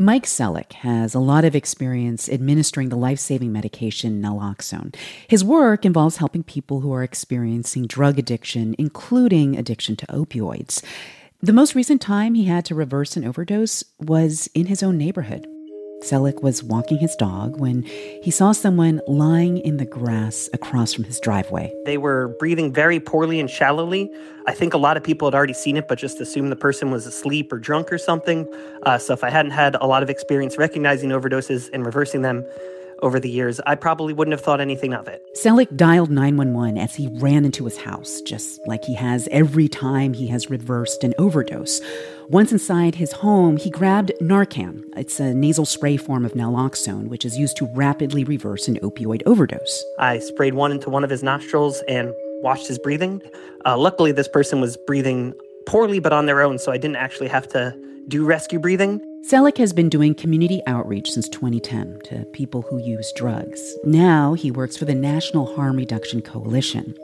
Mike Selleck has a lot of experience administering the life saving medication naloxone. His work involves helping people who are experiencing drug addiction, including addiction to opioids. The most recent time he had to reverse an overdose was in his own neighborhood. Selleck was walking his dog when he saw someone lying in the grass across from his driveway. They were breathing very poorly and shallowly. I think a lot of people had already seen it, but just assumed the person was asleep or drunk or something. Uh, so if I hadn't had a lot of experience recognizing overdoses and reversing them, over the years, I probably wouldn't have thought anything of it. Selleck dialed 911 as he ran into his house, just like he has every time he has reversed an overdose. Once inside his home, he grabbed Narcan. It's a nasal spray form of naloxone, which is used to rapidly reverse an opioid overdose. I sprayed one into one of his nostrils and watched his breathing. Uh, luckily, this person was breathing poorly but on their own, so I didn't actually have to do rescue breathing. Selleck has been doing community outreach since 2010 to people who use drugs. Now he works for the National Harm Reduction Coalition.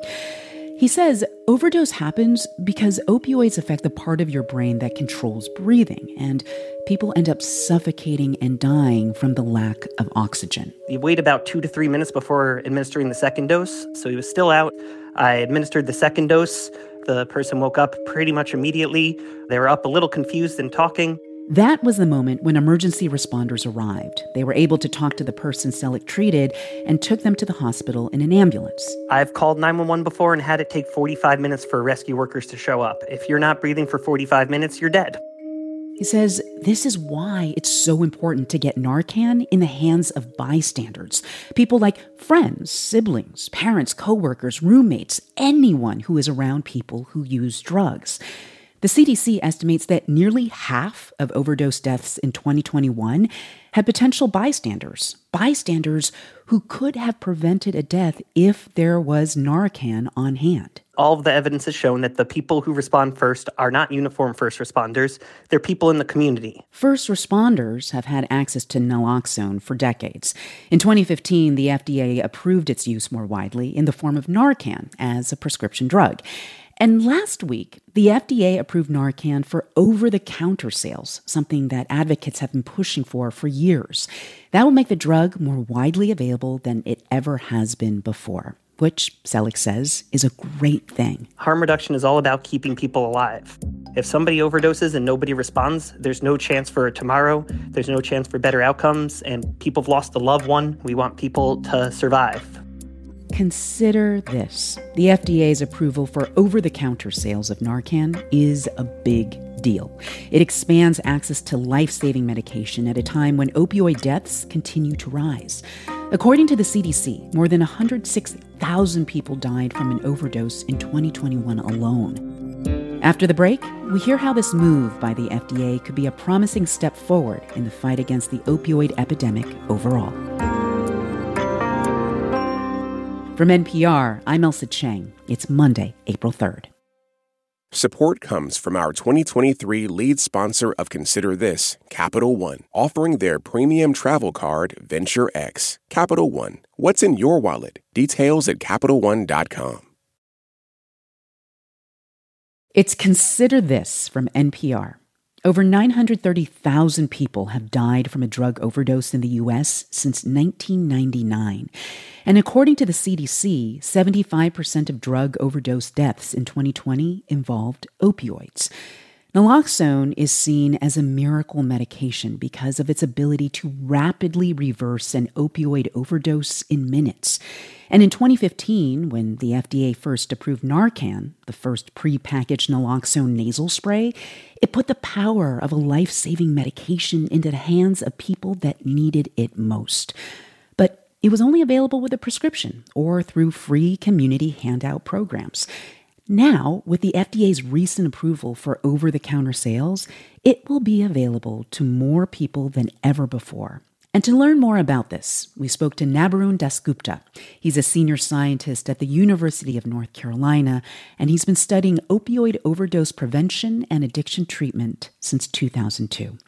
He says overdose happens because opioids affect the part of your brain that controls breathing, and people end up suffocating and dying from the lack of oxygen. You wait about two to three minutes before administering the second dose, so he was still out. I administered the second dose. The person woke up pretty much immediately. They were up a little confused and talking. That was the moment when emergency responders arrived. They were able to talk to the person Selleck treated and took them to the hospital in an ambulance. I've called 911 before and had it take 45 minutes for rescue workers to show up. If you're not breathing for 45 minutes, you're dead. He says this is why it's so important to get Narcan in the hands of bystanders. People like friends, siblings, parents, coworkers, roommates, anyone who is around people who use drugs. The CDC estimates that nearly half of overdose deaths in 2021 had potential bystanders, bystanders who could have prevented a death if there was Narcan on hand. All of the evidence has shown that the people who respond first are not uniform first responders. They're people in the community. First responders have had access to naloxone for decades. In 2015, the FDA approved its use more widely in the form of Narcan as a prescription drug. And last week, the FDA approved Narcan for over the counter sales, something that advocates have been pushing for for years. That will make the drug more widely available than it ever has been before, which Selleck says is a great thing. Harm reduction is all about keeping people alive. If somebody overdoses and nobody responds, there's no chance for tomorrow, there's no chance for better outcomes, and people have lost a loved one. We want people to survive. Consider this the FDA's approval for over the counter sales of Narcan is a big deal. It expands access to life saving medication at a time when opioid deaths continue to rise. According to the CDC, more than 106,000 people died from an overdose in 2021 alone. After the break, we hear how this move by the FDA could be a promising step forward in the fight against the opioid epidemic overall. From NPR, I'm Ailsa Chang. It's Monday, April 3rd. Support comes from our 2023 lead sponsor of Consider This, Capital One, offering their premium travel card, Venture X. Capital One, what's in your wallet? Details at CapitalOne.com. It's Consider This from NPR. Over 930,000 people have died from a drug overdose in the U.S. since 1999. And according to the CDC, 75% of drug overdose deaths in 2020 involved opioids. Naloxone is seen as a miracle medication because of its ability to rapidly reverse an opioid overdose in minutes. And in 2015, when the FDA first approved Narcan, the first prepackaged naloxone nasal spray, it put the power of a life saving medication into the hands of people that needed it most. But it was only available with a prescription or through free community handout programs. Now, with the FDA's recent approval for over the counter sales, it will be available to more people than ever before. And to learn more about this, we spoke to Nabarun Dasgupta. He's a senior scientist at the University of North Carolina, and he's been studying opioid overdose prevention and addiction treatment since 2002.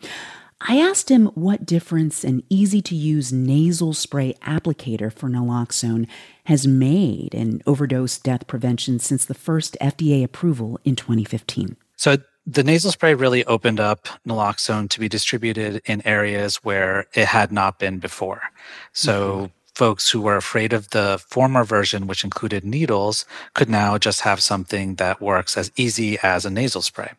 I asked him what difference an easy to use nasal spray applicator for naloxone has made in overdose death prevention since the first FDA approval in 2015. So, The nasal spray really opened up naloxone to be distributed in areas where it had not been before. So mm-hmm folks who were afraid of the former version, which included needles, could now just have something that works as easy as a nasal spray.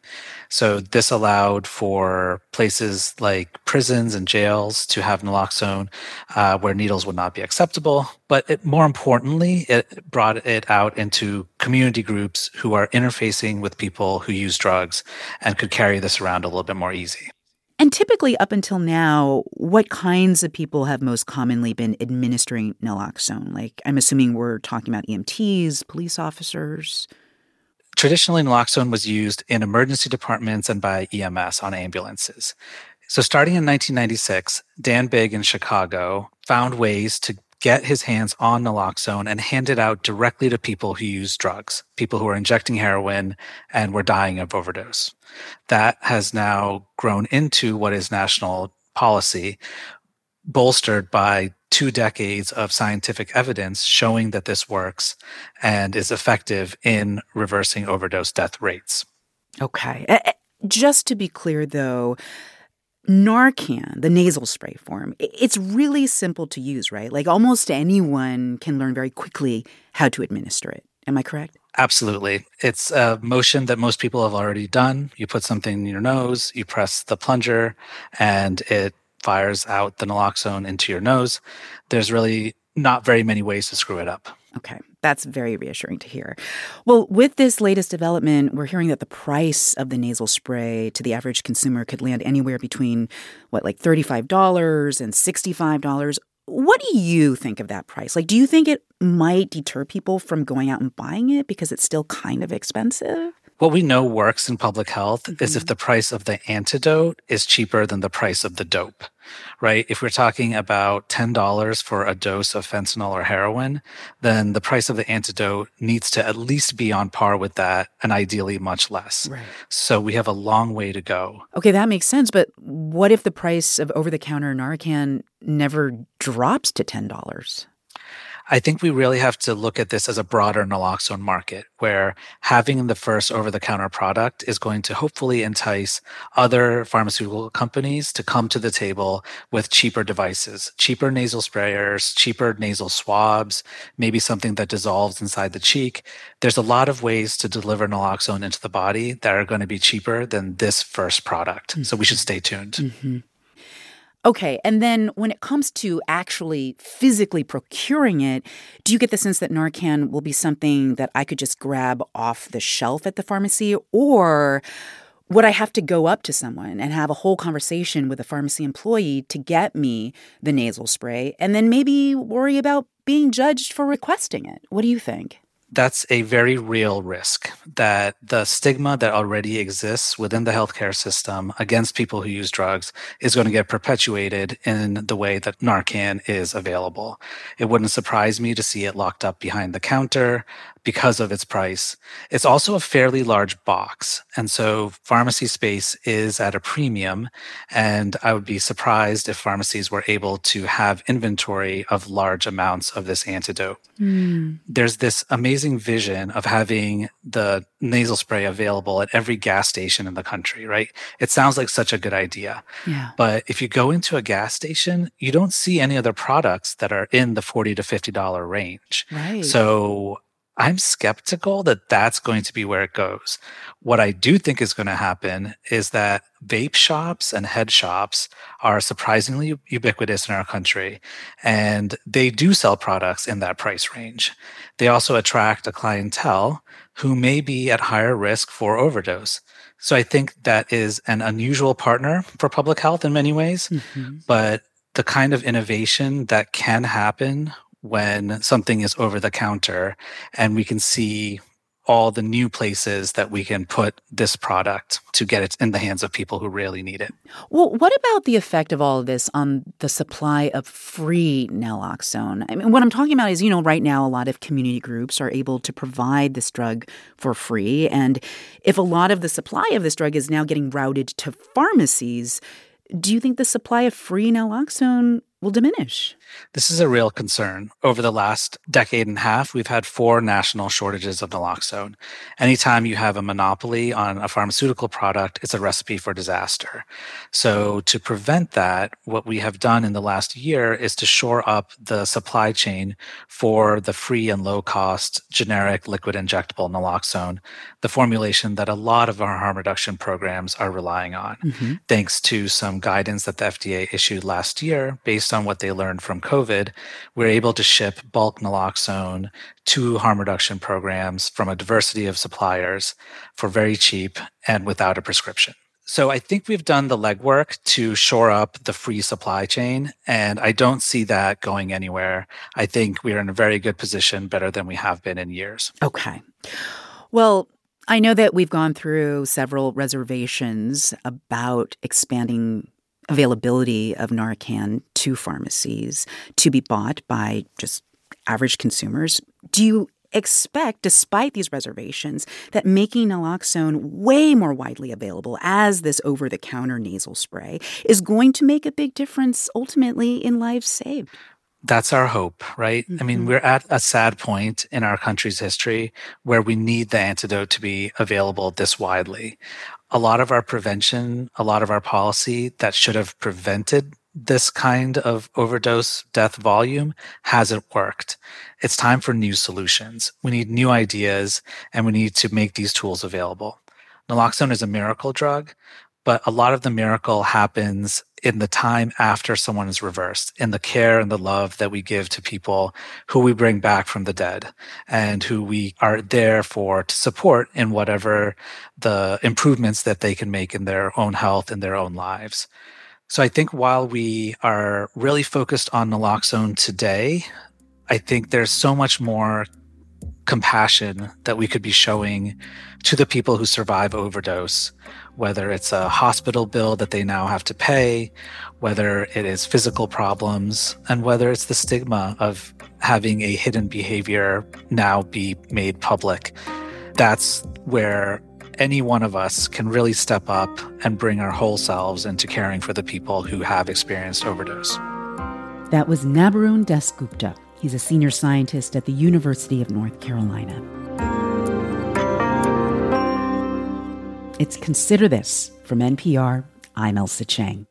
So this allowed for places like prisons and jails to have naloxone uh, where needles would not be acceptable. But it, more importantly, it brought it out into community groups who are interfacing with people who use drugs and could carry this around a little bit more easy. And typically, up until now, what kinds of people have most commonly been administering naloxone? Like, I'm assuming we're talking about EMTs, police officers. Traditionally, naloxone was used in emergency departments and by EMS on ambulances. So, starting in 1996, Dan Bigg in Chicago found ways to get his hands on naloxone and hand it out directly to people who use drugs, people who are injecting heroin and were dying of overdose. That has now grown into what is national policy, bolstered by two decades of scientific evidence showing that this works and is effective in reversing overdose death rates. Okay. Just to be clear, though, Narcan, the nasal spray form, it's really simple to use, right? Like almost anyone can learn very quickly how to administer it. Am I correct? Absolutely. It's a motion that most people have already done. You put something in your nose, you press the plunger, and it fires out the naloxone into your nose. There's really not very many ways to screw it up. Okay, that's very reassuring to hear. Well, with this latest development, we're hearing that the price of the nasal spray to the average consumer could land anywhere between, what, like $35 and $65. What do you think of that price? Like, do you think it might deter people from going out and buying it because it's still kind of expensive? What we know works in public health mm-hmm. is if mm-hmm. the price of the antidote is cheaper than the price of the dope, right? If we're talking about $10 for a dose of fentanyl or heroin, then the price of the antidote needs to at least be on par with that and ideally much less. Right. So we have a long way to go. Okay, that makes sense. But what if the price of over the counter Narcan never drops to $10? I think we really have to look at this as a broader naloxone market where having the first over the counter product is going to hopefully entice other pharmaceutical companies to come to the table with cheaper devices, cheaper nasal sprayers, cheaper nasal swabs, maybe something that dissolves inside the cheek. There's a lot of ways to deliver naloxone into the body that are going to be cheaper than this first product. Mm-hmm. So we should stay tuned. Mm-hmm. Okay. And then when it comes to actually physically procuring it, do you get the sense that Narcan will be something that I could just grab off the shelf at the pharmacy? Or would I have to go up to someone and have a whole conversation with a pharmacy employee to get me the nasal spray and then maybe worry about being judged for requesting it? What do you think? That's a very real risk that the stigma that already exists within the healthcare system against people who use drugs is going to get perpetuated in the way that Narcan is available. It wouldn't surprise me to see it locked up behind the counter because of its price. It's also a fairly large box. And so pharmacy space is at a premium. And I would be surprised if pharmacies were able to have inventory of large amounts of this antidote. Mm. There's this amazing vision of having the nasal spray available at every gas station in the country, right? It sounds like such a good idea. Yeah. But if you go into a gas station, you don't see any other products that are in the 40 to $50 range. Right. So I'm skeptical that that's going to be where it goes. What I do think is going to happen is that vape shops and head shops are surprisingly ubiquitous in our country, and they do sell products in that price range. They also attract a clientele who may be at higher risk for overdose. So I think that is an unusual partner for public health in many ways, mm-hmm. but the kind of innovation that can happen when something is over the counter and we can see all the new places that we can put this product to get it in the hands of people who really need it. Well, what about the effect of all of this on the supply of free naloxone? I mean, what I'm talking about is, you know, right now a lot of community groups are able to provide this drug for free. And if a lot of the supply of this drug is now getting routed to pharmacies, do you think the supply of free naloxone will diminish. This is a real concern. Over the last decade and a half, we've had four national shortages of naloxone. Anytime you have a monopoly on a pharmaceutical product, it's a recipe for disaster. So, to prevent that, what we have done in the last year is to shore up the supply chain for the free and low cost generic liquid injectable naloxone, the formulation that a lot of our harm reduction programs are relying on, mm-hmm. thanks to some guidance that the FDA issued last year based on what they learned from COVID, we're able to ship bulk naloxone to harm reduction programs from a diversity of suppliers for very cheap and without a prescription. So I think we've done the legwork to shore up the free supply chain, and I don't see that going anywhere. I think we're in a very good position, better than we have been in years. Okay. Well, I know that we've gone through several reservations about expanding availability of Narcan to pharmacies to be bought by just average consumers. Do you expect, despite these reservations, that making naloxone way more widely available as this over the counter nasal spray is going to make a big difference ultimately in lives saved? That's our hope, right? Mm-hmm. I mean, mm-hmm. we're at a sad point in our country's history where we need the antidote to be available this widely a lot of our prevention, a lot of our policy that should have prevented this kind of overdose death volume hasn't worked. It's time for new solutions. We need new ideas and we need to make these tools available. Naloxone is a miracle drug, but a lot of the miracle happens in the time after someone is reversed, in the care and the love that we give to people who we bring back from the dead and who we are there for to support in whatever the improvements that they can make in their own health and their own lives. So I think while we are really focused on naloxone today, I think there's so much more compassion that we could be showing to the people who survive overdose, whether it's a hospital bill that they now have to pay, whether it is physical problems, and whether it's the stigma of having a hidden behavior now be made public. That's where any one of us can really step up and bring our whole selves into caring for the people who have experienced overdose. That was Nabarun Dasgupta He's a senior scientist at the University of North Carolina. It's Consider This from NPR. I'm Ailsa Chang.